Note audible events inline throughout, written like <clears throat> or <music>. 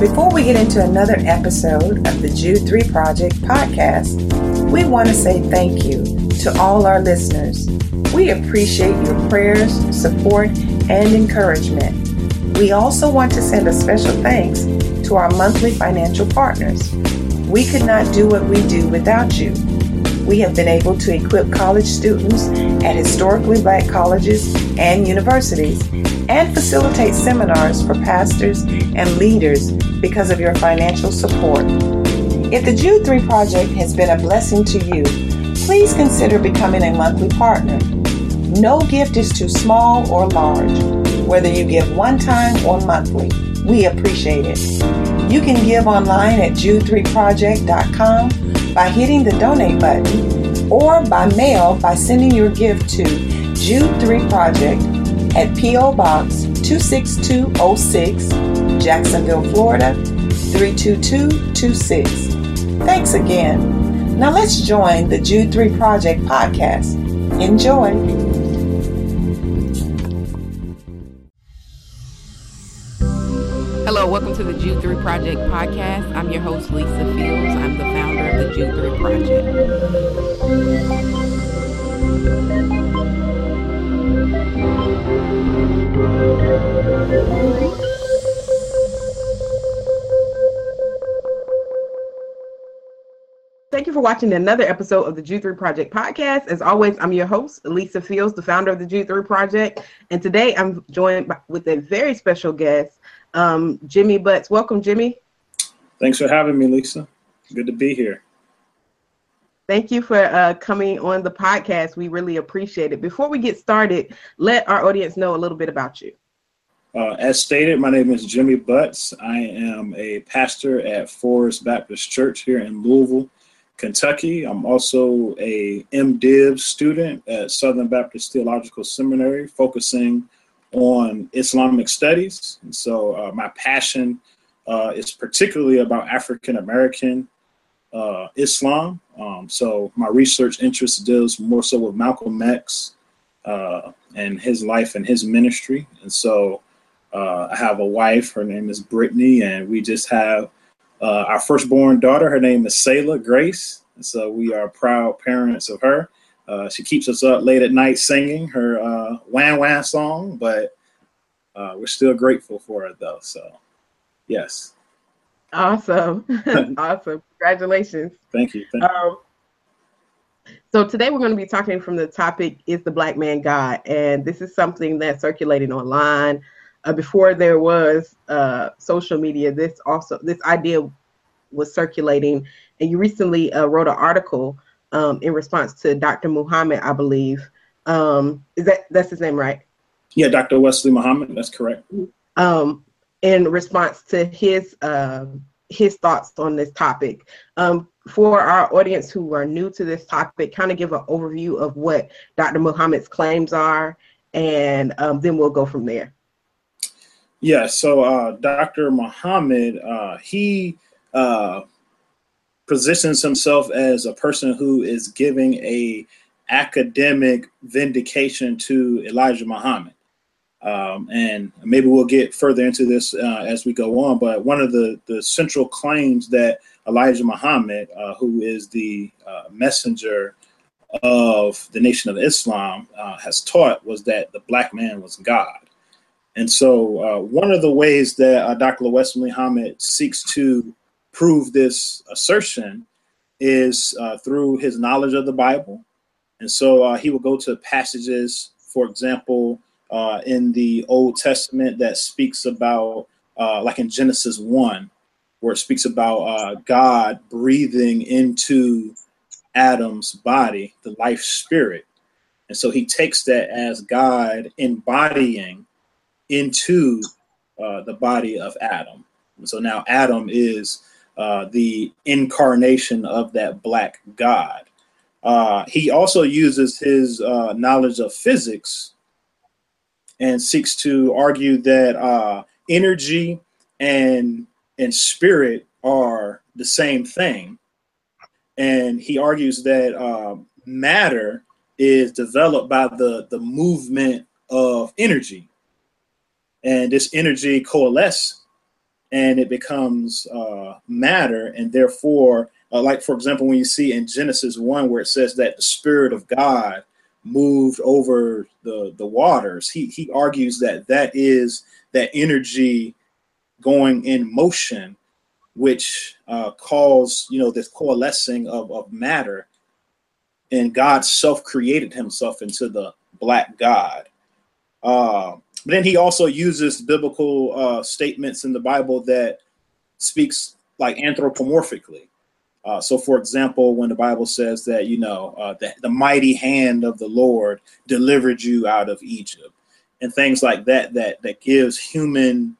Before we get into another episode of the Jude 3 Project podcast, we want to say thank you to all our listeners. We appreciate your prayers, support, and encouragement. We also want to send a special thanks to our monthly financial partners. We could not do what we do without you. We have been able to equip college students at historically black colleges and universities and facilitate seminars for pastors and leaders because of your financial support. If the Jude 3 project has been a blessing to you, please consider becoming a monthly partner. No gift is too small or large, whether you give one time or monthly. We appreciate it. You can give online at jude3project.com by hitting the donate button or by mail by sending your gift to Jude 3 Project at P.O. Box 26206, Jacksonville, Florida 32226. Thanks again. Now let's join the Jude 3 Project podcast. Enjoy. Hello, welcome to the Jude 3 Project podcast. I'm your host, Lisa Fields. I'm the founder of the Jude 3 Project. For watching another episode of the Jude 3 Project podcast. As always, I'm your host, Lisa Fields, the founder of the Jude 3 Project. And today I'm joined by, with a very special guest, um, Jimmy Butts. Welcome, Jimmy. Thanks for having me, Lisa. Good to be here. Thank you for uh, coming on the podcast. We really appreciate it. Before we get started, let our audience know a little bit about you. Uh, as stated, my name is Jimmy Butts. I am a pastor at Forest Baptist Church here in Louisville, Kentucky. I'm also a MDiv student at Southern Baptist Theological Seminary, focusing on Islamic studies. And so uh, my passion uh, is particularly about African American uh, Islam. Um, so my research interest deals more so with Malcolm X uh, and his life and his ministry. And so uh, I have a wife, her name is Brittany, and we just have uh, our firstborn daughter, her name is Selah Grace. So we are proud parents of her. Uh, she keeps us up late at night singing her uh, Wham Wham song, but uh, we're still grateful for her though. So, yes. Awesome. <laughs> <laughs> awesome. Congratulations. Thank you. Thank um, so today we're going to be talking from the topic is the black man God and this is something that's circulating online uh, before there was uh, social media, this also this idea was circulating, and you recently uh, wrote an article um, in response to Dr. Muhammad, I believe. Um, is that that's his name, right? Yeah, Dr. Wesley Muhammad. That's correct. Um, in response to his uh, his thoughts on this topic. Um, for our audience who are new to this topic, kind of give an overview of what Dr. Muhammad's claims are, and um, then we'll go from there. Yeah, so uh, Dr. Muhammad, uh, he uh, positions himself as a person who is giving a academic vindication to Elijah Muhammad. Um, and maybe we'll get further into this uh, as we go on. But one of the, the central claims that Elijah Muhammad, uh, who is the uh, messenger of the Nation of Islam, has taught was that the black man was God. And so, uh, one of the ways that uh, Dr. Wesley Muhammad seeks to prove this assertion is uh, through his knowledge of the Bible. And so, uh, he will go to passages, for example, uh, in the Old Testament that speaks about, uh, like in Genesis 1, where it speaks about God breathing into Adam's body, the life spirit. And so, he takes that as God embodying into uh, the body of Adam. So now Adam is uh, the incarnation of that black God. Uh, he also uses his uh, knowledge of physics and seeks to argue that uh, energy and and spirit are the same thing. And he argues that uh, matter is developed by the the movement of energy and this energy coalesce and it becomes uh, matter, and therefore, uh, like for example, when you see in Genesis one where it says that the Spirit of God moved over the the waters, he he argues that that is that energy going in motion, which uh, calls you know this coalescing of of matter, and God self created Himself into the black God. Uh, but then he also uses biblical uh, statements in the Bible that speaks like anthropomorphically. Uh, so, for example, when the Bible says that you know uh, the, the mighty hand of the Lord delivered you out of Egypt, and things like that, that that gives human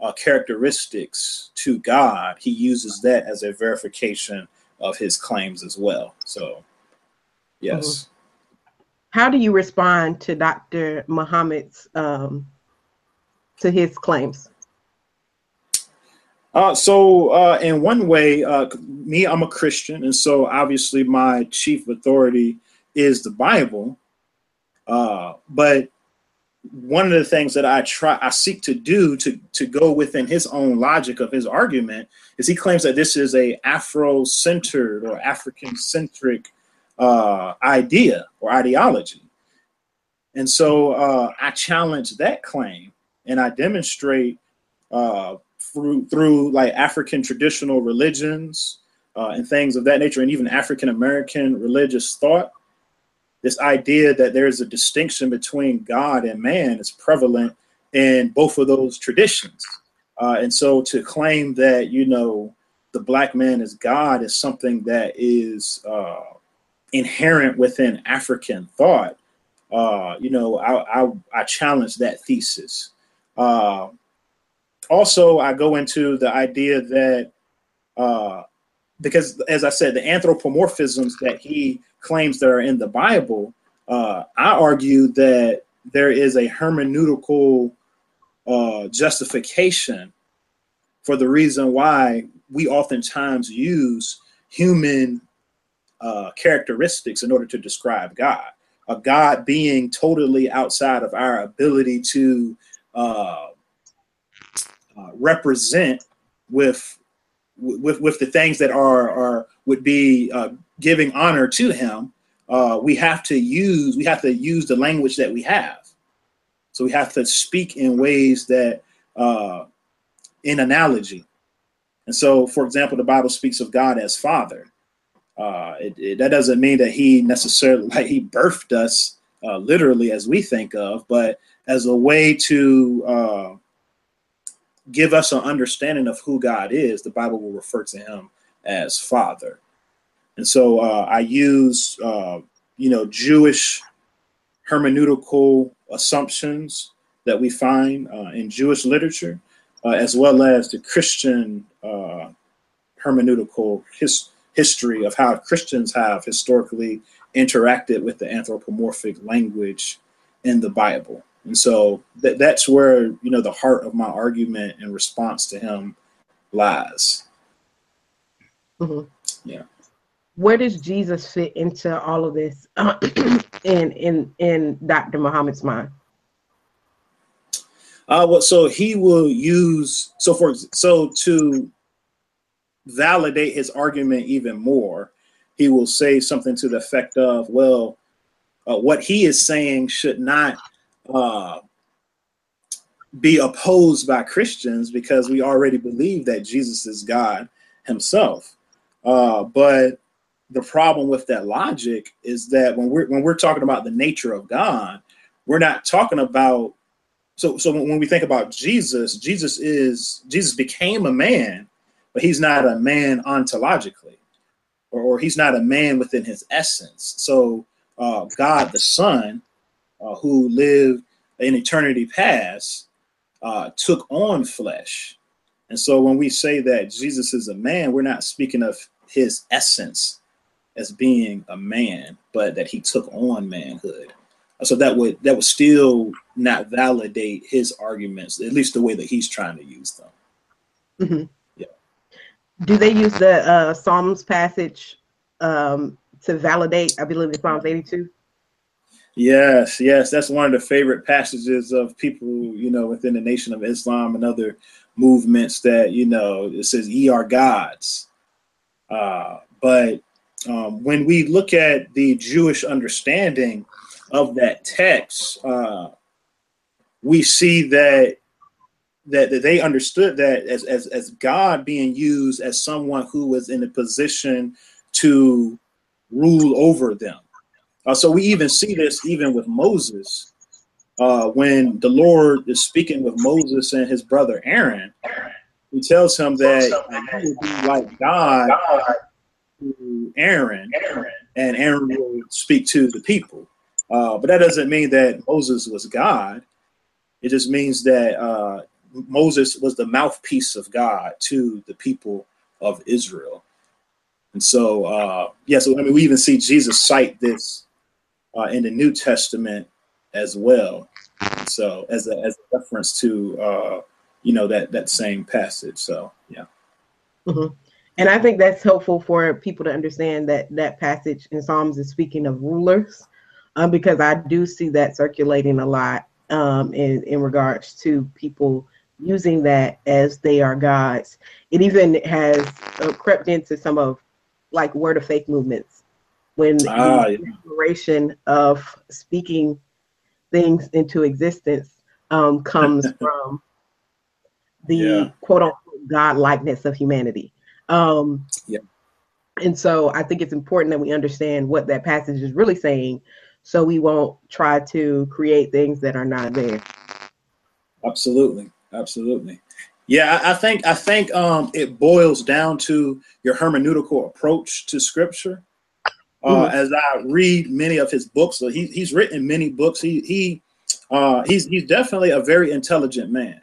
uh, characteristics to God, he uses that as a verification of his claims as well. So, yes. Mm-hmm how do you respond to Dr. Muhammad's um, to his claims? Uh, so, uh, in one way, uh, me, I'm a Christian, and so obviously my chief authority is the Bible. Uh, but one of the things that I try, I seek to do to to go within his own logic of his argument is he claims that this is a Afro-centered or African-centric uh, idea or ideology. And so uh, I challenge that claim and I demonstrate uh, through, through like African traditional religions uh, and things of that nature, and even African American religious thought. This idea that there's a distinction between God and man is prevalent in both of those traditions. Uh, and so to claim that, you know, the black man is God is something that is uh, inherent within African thought, uh, you know, I, I, I, challenge that thesis. Uh, also, I go into the idea that, uh, because as I said, the anthropomorphisms that he claims that are in the Bible, uh, I argue that there is a hermeneutical uh, justification for the reason why we oftentimes use human uh, characteristics in order to describe God. A God being totally outside of our ability to uh, uh, represent with with with the things that are are would be uh, giving honor to Him. Uh, we have to use we have to use the language that we have. So we have to speak in ways that uh, in analogy. And so, for example, the Bible speaks of God as Father. Uh, it, it, that doesn't mean that he necessarily <laughs> like he birthed us uh, literally as we think of, but as a way to uh, give us an understanding of who God is. The Bible will refer to him as Father, and so uh, I use uh, you know Jewish hermeneutical assumptions that we find uh, in Jewish literature, as well as the Christian hermeneutical history history of how Christians have historically interacted with the anthropomorphic language in the Bible. And so that, that's where, you know, the heart of my argument in response to him lies. Mm-hmm. Yeah. Where does Jesus fit into all of this <clears throat> in in in Dr. Muhammad's mind? Uh, well, so he will use so for so to validate his argument even more, he will say something to the effect of, well, uh, what he is saying should not uh, be opposed by Christians because we already believe that Jesus is God himself. Uh, but the problem with that logic is that when we're when we're talking about the nature of God, we're not talking about so so when we think about Jesus, Jesus is Jesus became a man but he's not a man ontologically, or, or he's not a man within his essence. So uh, God the Son, uh, who lived in eternity past, uh, took on flesh. And so when we say that Jesus is a man, we're not speaking of his essence as being a man, but that he took on manhood. So that would that would still not validate his arguments, at least the way that he's trying to use them. Mm-hmm do they use the uh, Psalms passage um, to validate? I believe it's Psalms 82. Yes, yes, that's one of the favorite passages of people, you know, within the Nation of Islam and other movements that you know it says ye are gods uh, but um, when we look at the jewish understanding of that text uh, we see that, that that they understood that as, as as god being used as someone who was in a position to rule over them uh, so we even see this even with moses uh, when the Lord is speaking with Moses and his brother Aaron, he tells him that he will be like God to Aaron, and Aaron will speak to the people. Uh, but that doesn't mean that Moses was God. It just means that uh, Moses was the mouthpiece of God to the people of Israel. And so, uh, yeah, so I mean, we even see Jesus cite this uh, in the New Testament as well. So as a as a reference to uh, you know that that same passage. So yeah. Mm-hmm. And I think that's helpful for people to understand that that passage in Psalms is speaking of rulers, um, because I do see that circulating a lot um, in in regards to people using that as they are gods. It even has uh, crept into some of like word of faith movements when ah, the yeah. inspiration of speaking things into existence um, comes <laughs> from the yeah. quote unquote God likeness of humanity. Um, yeah. And so I think it's important that we understand what that passage is really saying so we won't try to create things that are not there. Absolutely. Absolutely. Yeah, I, think I think um, it boils down to your hermeneutical approach to scripture. Uh, mm-hmm. As I read many of his books, so he, he's written many books. He he uh, he's he's definitely a very intelligent man.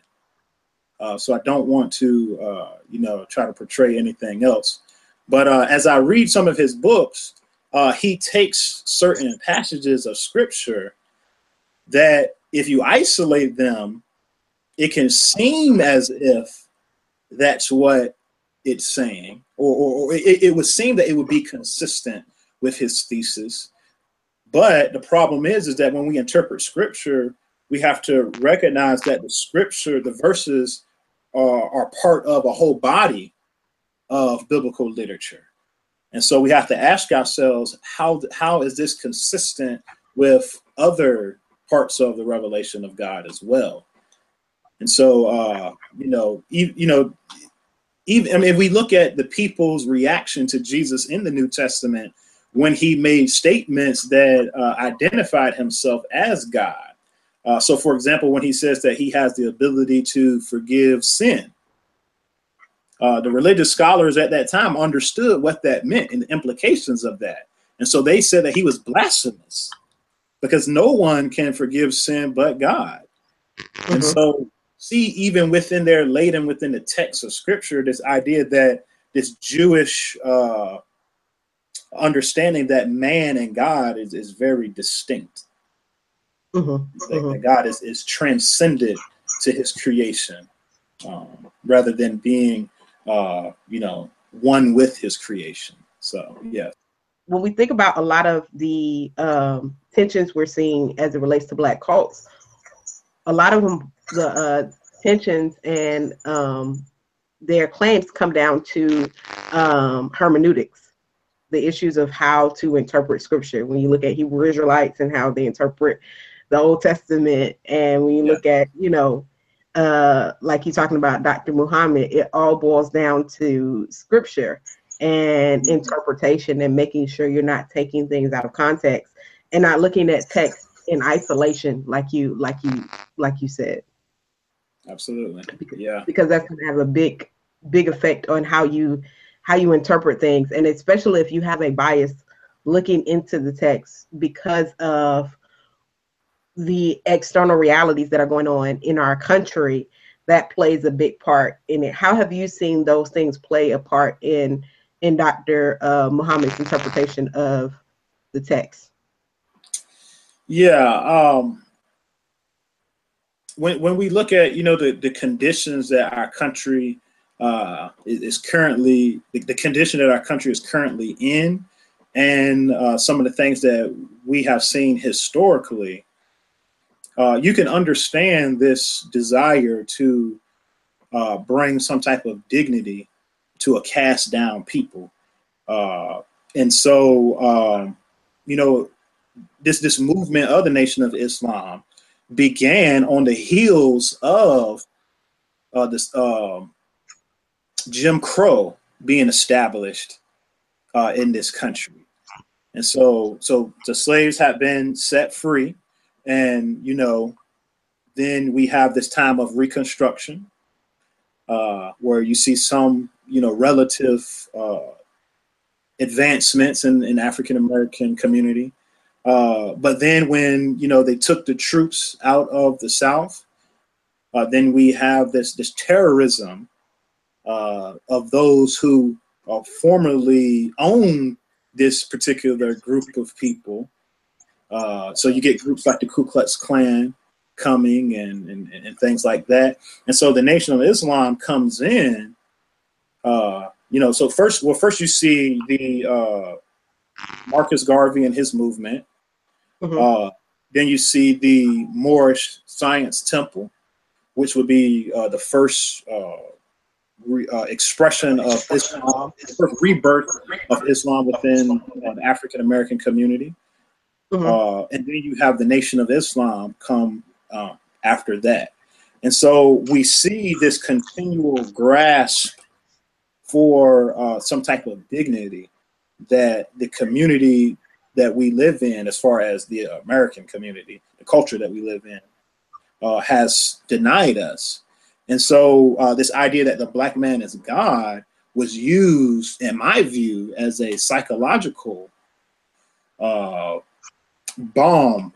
Uh, so I don't want to uh, you know try to portray anything else. But uh, as I read some of his books, uh, he takes certain passages of scripture that, if you isolate them, it can seem as if that's what it's saying, or, or, or it, it would seem that it would be consistent with his thesis. But the problem is, is that when we interpret scripture, we have to recognize that the scripture, the verses are, are part of a whole body of biblical literature. And so we have to ask ourselves, how, how is this consistent with other parts of the revelation of God as well? And so, uh, you know, you, you know, even I mean, if we look at the people's reaction to Jesus in the New Testament, when he made statements that uh, identified himself as God. Uh, so, for example, when he says that he has the ability to forgive sin, uh, the religious scholars at that time understood what that meant and the implications of that. And so they said that he was blasphemous because no one can forgive sin but God. Mm-hmm. And so, see, even within there, laden within the text of scripture, this idea that this Jewish uh, understanding that man and God is, is very distinct. Mm-hmm. That, mm-hmm. God is, is transcended to his creation um, rather than being, uh, you know, one with his creation. So, yeah. When we think about a lot of the um, tensions we're seeing as it relates to black cults, a lot of them, the uh, tensions and um, their claims come down to um, hermeneutics the issues of how to interpret scripture. When you look at Hebrew Israelites and how they interpret the Old Testament, and when you yeah. look at, you know, uh, like you're talking about Dr. Muhammad, it all boils down to scripture and mm-hmm. interpretation and making sure you're not taking things out of context and not looking at text in isolation like you like you like you said. Absolutely. Because, yeah. because that's going to have a big big effect on how you how you interpret things, and especially if you have a bias looking into the text because of the external realities that are going on in our country that plays a big part in it. How have you seen those things play a part in in dr uh, muhammad's interpretation of the text yeah um when when we look at you know the the conditions that our country uh, is currently the, the, condition that our country is currently in, and uh, some of the things that we have seen historically, uh, you can understand this desire to uh, bring some type of dignity to a cast down people. Uh, and so, um, you know, this this movement of the Nation of Islam began on the heels of uh, this um, Jim Crow being established uh, in this country. And so, so the slaves have been set free, and you know, then we have this time of Reconstruction, uh, where you see some, you know, relative uh, advancements in, in African American community. Uh, but then when you know they took the troops out of the South, uh, then we have this this terrorism uh, of those who formerly owned this particular group of people. Uh, so you get groups like the Ku Klux Klan coming and, and, and things like that. And so the Nation of Islam comes in, uh, you know, so first, well, first you see the uh, Marcus Garvey and his movement. Mm-hmm. Uh, then you see the Moorish Science Temple, which would be uh, the first uh, re, uh, expression of Islam, first rebirth of Islam within the African American community. Mm-hmm. Uh, and then you have the Nation of Islam come uh, after that. And so we see this continual grasp for uh, some type of dignity that the community that we live in, as far as the American community, the culture that we live in, uh, has denied us. And so, uh, this idea that the black man is God was used, in my view, as a psychological uh, bomb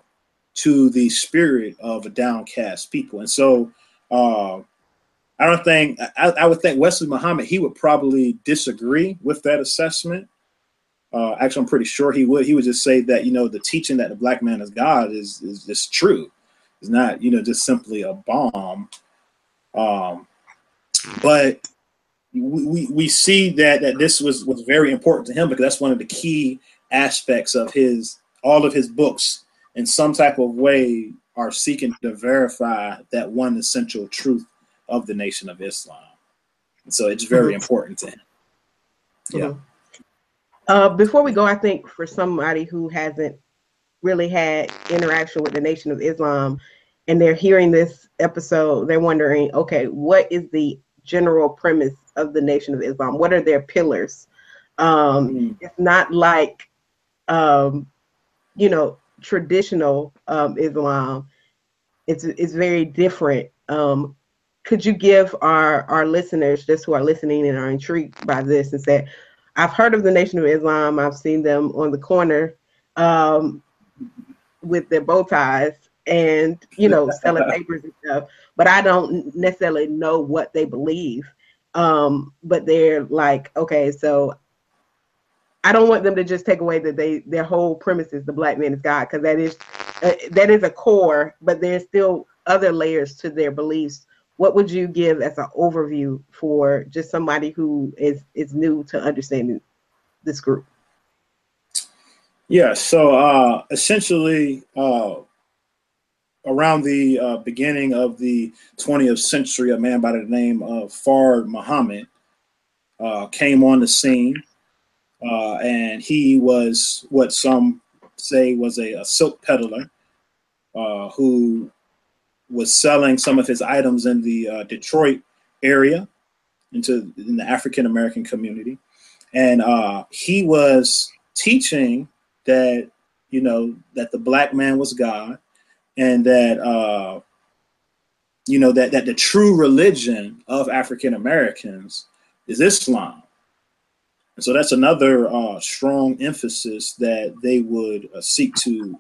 to the spirit of a downcast people. And so, uh, I don't think I, I, would think Wesley Muhammad he would probably disagree with that assessment. Uh, actually, I'm pretty sure he would. He would just say that you know the teaching that the black man is God is is just true. It's not you know just simply a bomb. Um, but we, we see that that this was was very important to him because that's one of the key aspects of his all of his books in some type of way are seeking to verify that one essential truth of the nation of Islam. And so it's very mm-hmm. important to him. Yeah. Mm-hmm. Uh, before we go, I think for somebody who hasn't really had interaction with the Nation of Islam, and they're hearing this episode, they're wondering, okay, what is the general premise of the Nation of Islam? What are their pillars? Um, mm. It's not like, um, you know, traditional um, Islam. It's it's very different. Um, could you give our our listeners, just who are listening and are intrigued by this, and say, I've heard of the Nation of Islam. I've seen them on the corner um, with their bow ties, and you know <laughs> selling papers and stuff but i don't necessarily know what they believe um but they're like okay so i don't want them to just take away that they their whole premise is the black man is god because that is uh, that is a core but there's still other layers to their beliefs what would you give as an overview for just somebody who is is new to understanding this group? Yeah so uh essentially uh around the uh, beginning of the 20th century, a man by the name of Fard Muhammad uh, came on the scene, uh, and he was what some say was a, a silk peddler uh, who was selling some of his items in the uh, Detroit area into in the African American community, and uh, he was teaching that you know that the black man was God and that uh, you know that that the true religion of African Americans is Islam. And so that's another uh, strong emphasis that they would uh, seek to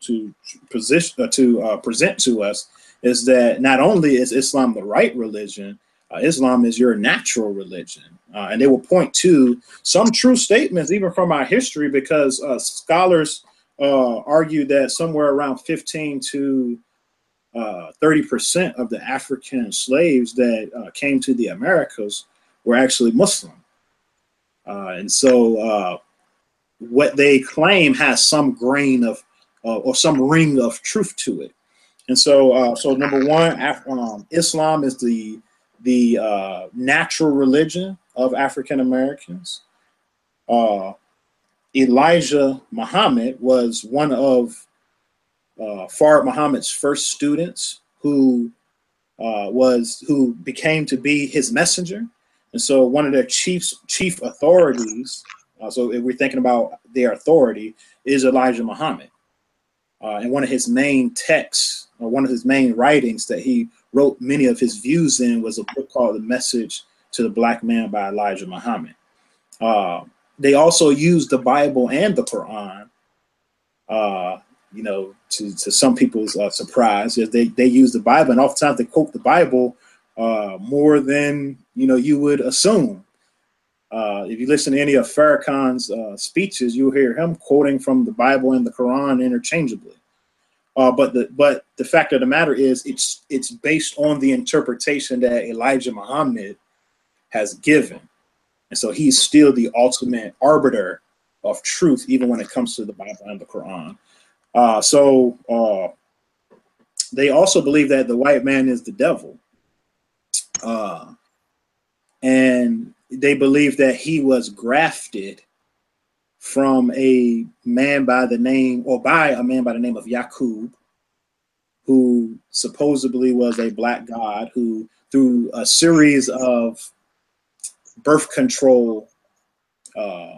to position uh, to uh, present to us is that not only is Islam the right religion, uh, Islam is your natural religion. Uh, and they will point to some true statements, even from our history, because uh, scholars uh, argue that somewhere around 15 to uh, 30% of the African slaves that uh, came to the Americas were actually Muslim. Uh, and so uh, what they claim has some grain of uh, or some ring of truth to it. And so, so number one, Af- um, Islam is the the uh, natural religion of African Americans. Uh, Elijah Muhammad was one of uh, Muhammad's first students who uh, was who became to be his messenger, and so one of their chiefs chief authorities. Uh, so if we're thinking about their authority, is Elijah Muhammad, uh, and one of his main texts one of his main writings that he wrote many of his views in was a book called The Message to the Black Man by Elijah Muhammad. Uh, they also used the Bible and the Quran uh, you know, to, to some people's uh, surprise, they, they use the Bible, and oftentimes they quote the Bible uh, more than you know you would assume. Uh, if you listen to any of Farrakhan's uh, speeches, you'll hear him quoting from the Bible and the Quran interchangeably. Uh, but the but the fact of the matter is, it's it's based on the interpretation that Elijah Muhammad has given, and so he's still the ultimate arbiter of truth, even when it comes to the Bible and the Quran. Uh, so uh, they also believe that the white man is the devil. Uh, and they believe that he was grafted from a man by the name, or by a man by the name of Yakub, who supposedly was a black god who, through a series of birth control uh,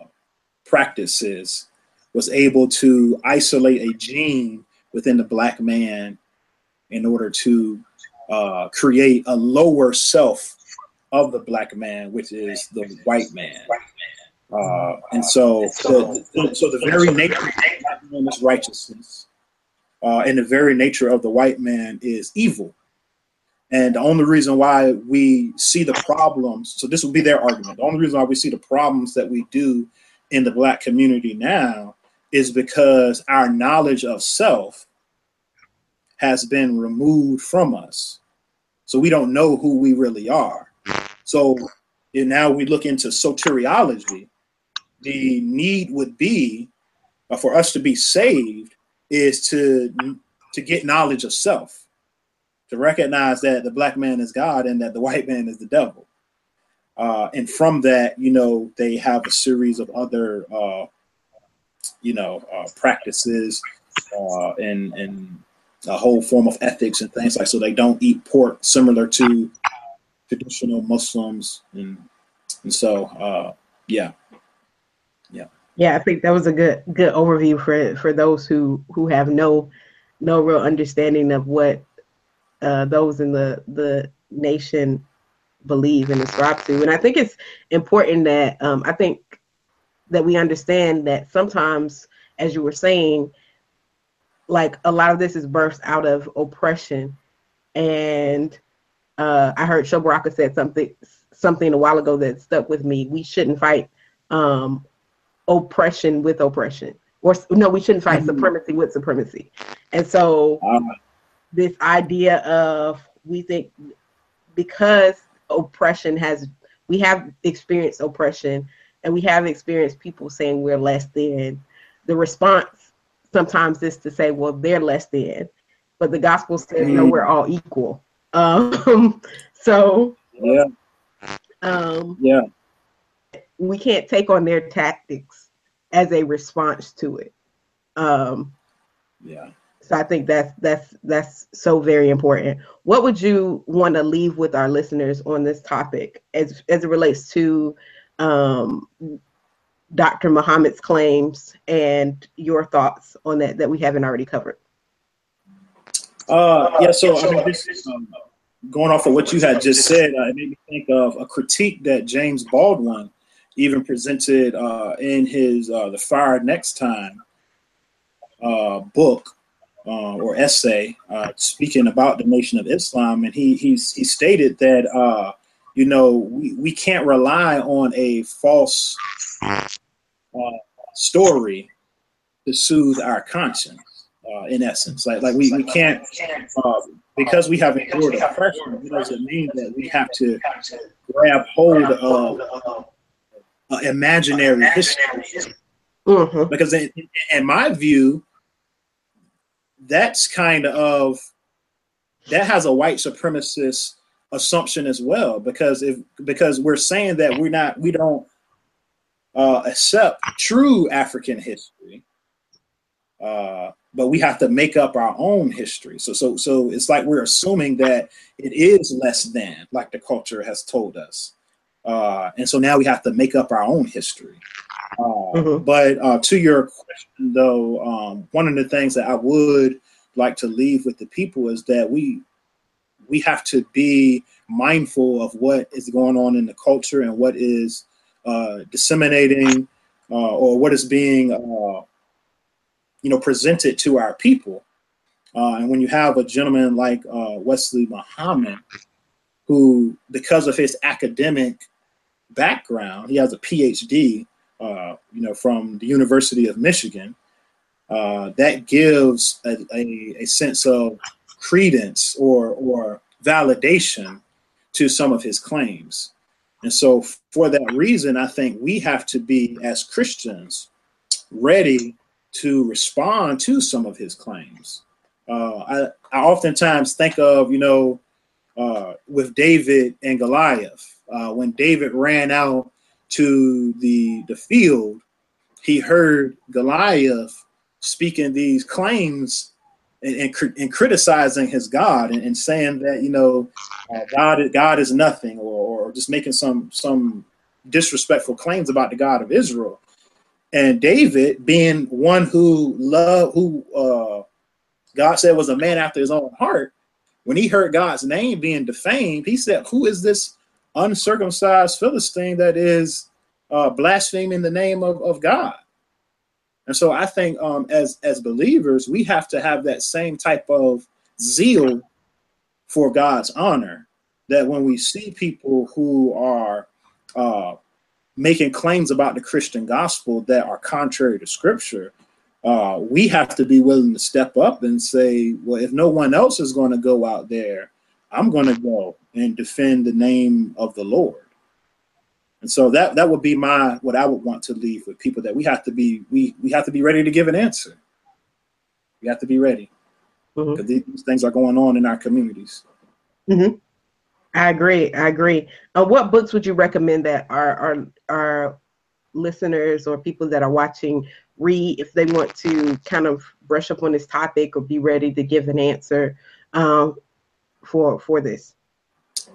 practices, was able to isolate a gene within the black man in order to uh, create a lower self of the black man, which is the white man. Uh, and so, the, so the very nature of the black man is righteousness, uh, and the very nature of the white man is evil. And the only reason why we see the problems, so this would be their argument. The only reason why we see the problems that we do in the black community now is because our knowledge of self has been removed from us. So we don't know who we really are. So now we look into soteriology. The need would be uh, for us to be saved is to to get knowledge of self, to recognize that the black man is God and that the white man is the devil. Uh, and from that, you know, they have a series of other uh, you know, uh, practices uh, and and a whole form of ethics and things like so they don't eat pork similar to traditional Muslims and and so uh, yeah, yeah, yeah. I think that was a good good overview for for those who who have no no real understanding of what uh, those in the the nation believe and ascribe to. And I think it's important that um, I think that we understand that sometimes, as you were saying, like a lot of this is birthed out of oppression. And uh, I heard Sho Baraka said something something a while ago that stuck with me. We shouldn't fight um, oppression with oppression, or no, we shouldn't fight mm-hmm. supremacy with supremacy. And so, um, this idea of we think because oppression has we have experienced oppression and we have experienced people saying we're less than, the response sometimes is to say, well, they're less than. But the gospel says, mm-hmm. no, we're all equal. <laughs> Um, so, yeah. Um, yeah. We can't take on their tactics as a response to it. Um, yeah. So I think that's that's that's so very important. What would you want to leave with our listeners on this topic as as it relates to um, Dr. Muhammad's claims and your thoughts on that that we haven't already covered. Uh, yeah, so I mean, this, um, going off of what you had just said, uh, it made me think of a critique that James Baldwin even presented uh, in his uh, "The Fire Next Time" uh, book uh, or essay, speaking about the Nation of Islam, and he he stated that you know, we, we can't rely on a false story to soothe our conscience. Uh, in essence, like like we, we can't uh, because we have endured oppression. It doesn't mean that we have to grab hold of uh, imaginary history. Mm-hmm. Because in, in my view, that's kind of that has a white supremacist assumption as well because if because we're saying that we're not we don't uh, accept true African history, uh, but we have to make up our own history. So so so it's like we're assuming that it is less than like the culture has told us, uh, and so now we have to make up our own history. Uh, mm-hmm. But uh, to your question, though, um, one of the things that I would like to leave with the people is that we we have to be mindful of what is going on in the culture and what is uh, disseminating uh, or what is being uh, you know presented to our people. Uh, and when you have a gentleman like uh, Wesley Muhammad, who because of his academic background, he has a PhD, uh, you know, from the University of Michigan. Uh, that gives a, a, a sense of credence or or validation to some of his claims. And so, for that reason, I think we have to be, as Christians, ready to respond to some of his claims. Uh, I, I oftentimes think of, you know, uh, with David and Goliath, uh, when David ran out to the the field, he heard Goliath speaking these claims and, and, and criticizing his God and, and, saying that you know uh, God God is nothing or, or just making some some disrespectful claims about the God of Israel. And David, being one who loved who uh, God said was a man after his own heart, when he heard God's name being defamed, he said, "Who is this uncircumcised Philistine that is uh, blaspheming the name of, of God?" And so I think um, as as believers, we have to have that same type of zeal for God's honor. That when we see people who are uh, making claims about the Christian gospel that are contrary to Scripture, uh, we have to be willing to step up and say, well, if no one else is going to go out there, I'm going to go and defend the name of the Lord. And so that that would be my what I would want to leave with people that we have to be we we have to be ready to give an answer. We have to be ready because mm-hmm. these things are going on in our communities. Mm-hmm. I agree. I agree. Uh, what books would you recommend that our our our listeners or people that are watching read if they want to kind of brush up on this topic or be ready to give an answer um, for for this?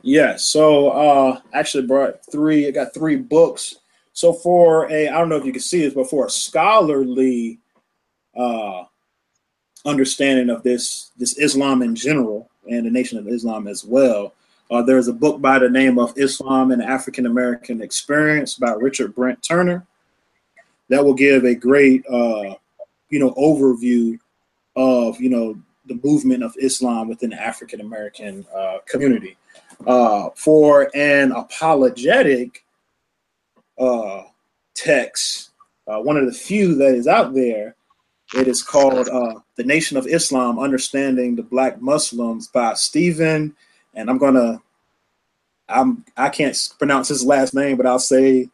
Yeah, so uh actually brought three, I got three books. So for a, I don't know if you can see this, but for a scholarly uh understanding of this this Islam in general and the Nation of Islam as well. Uh, there's a book by the name of Islam and African American Experience by Richard Brent Turner that will give a great, uh, you know, overview of you know the movement of Islam within the African American uh, community uh, for an apologetic uh, text, uh, one of the few that is out there. It is called uh, "The Nation of Islam: Understanding the Black Muslims" by Stephen, and I'm gonna, I'm I can't pronounce his last name, but I'll say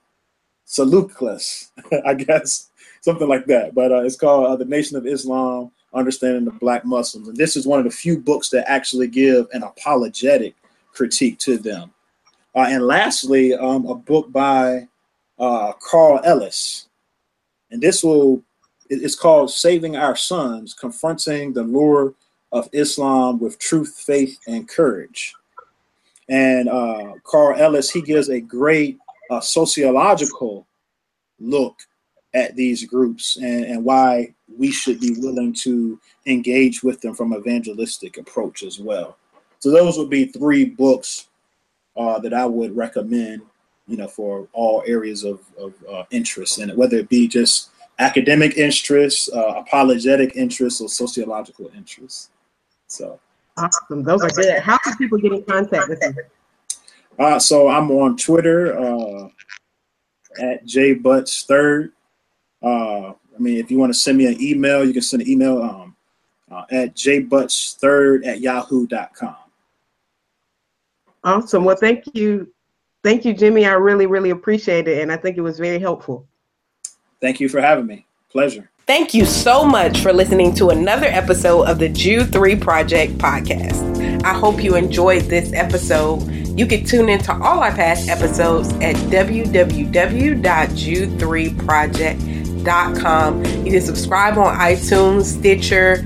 Saluklis, <laughs> I guess something like that. But uh, it's called uh, "The Nation of Islam: Understanding the Black Muslims," and this is one of the few books that actually give an apologetic critique to them. Uh, and lastly, um, a book by uh, Carl Ellis. And this will, it's called Saving Our Sons Confronting the Lure of Islam with Truth, Faith, and Courage. And uh, Carl Ellis, he gives a great uh, sociological look at these groups and, and why we should be willing to engage with them from evangelistic approach as well. So those would be three books uh, that I would recommend, you know, for all areas of, of uh, interest in it, whether it be just academic interests, uh, apologetic interests, or sociological interests. So awesome. Those are good. How can people get in contact with you? Uh, so I'm on Twitter uh, at jbutts third. Uh, I mean, if you want to send me an email, you can send an email um, uh, at jbutts third at yahoo.com. Awesome. Well, thank you. Thank you, Jimmy. I really, really appreciate it. And I think it was very helpful. Thank you for having me. Pleasure. Thank you so much for listening to another episode of the Jude 3 Project podcast. I hope you enjoyed this episode. You can tune into all our past episodes at www.jude3project.com. You can subscribe on iTunes, Stitcher,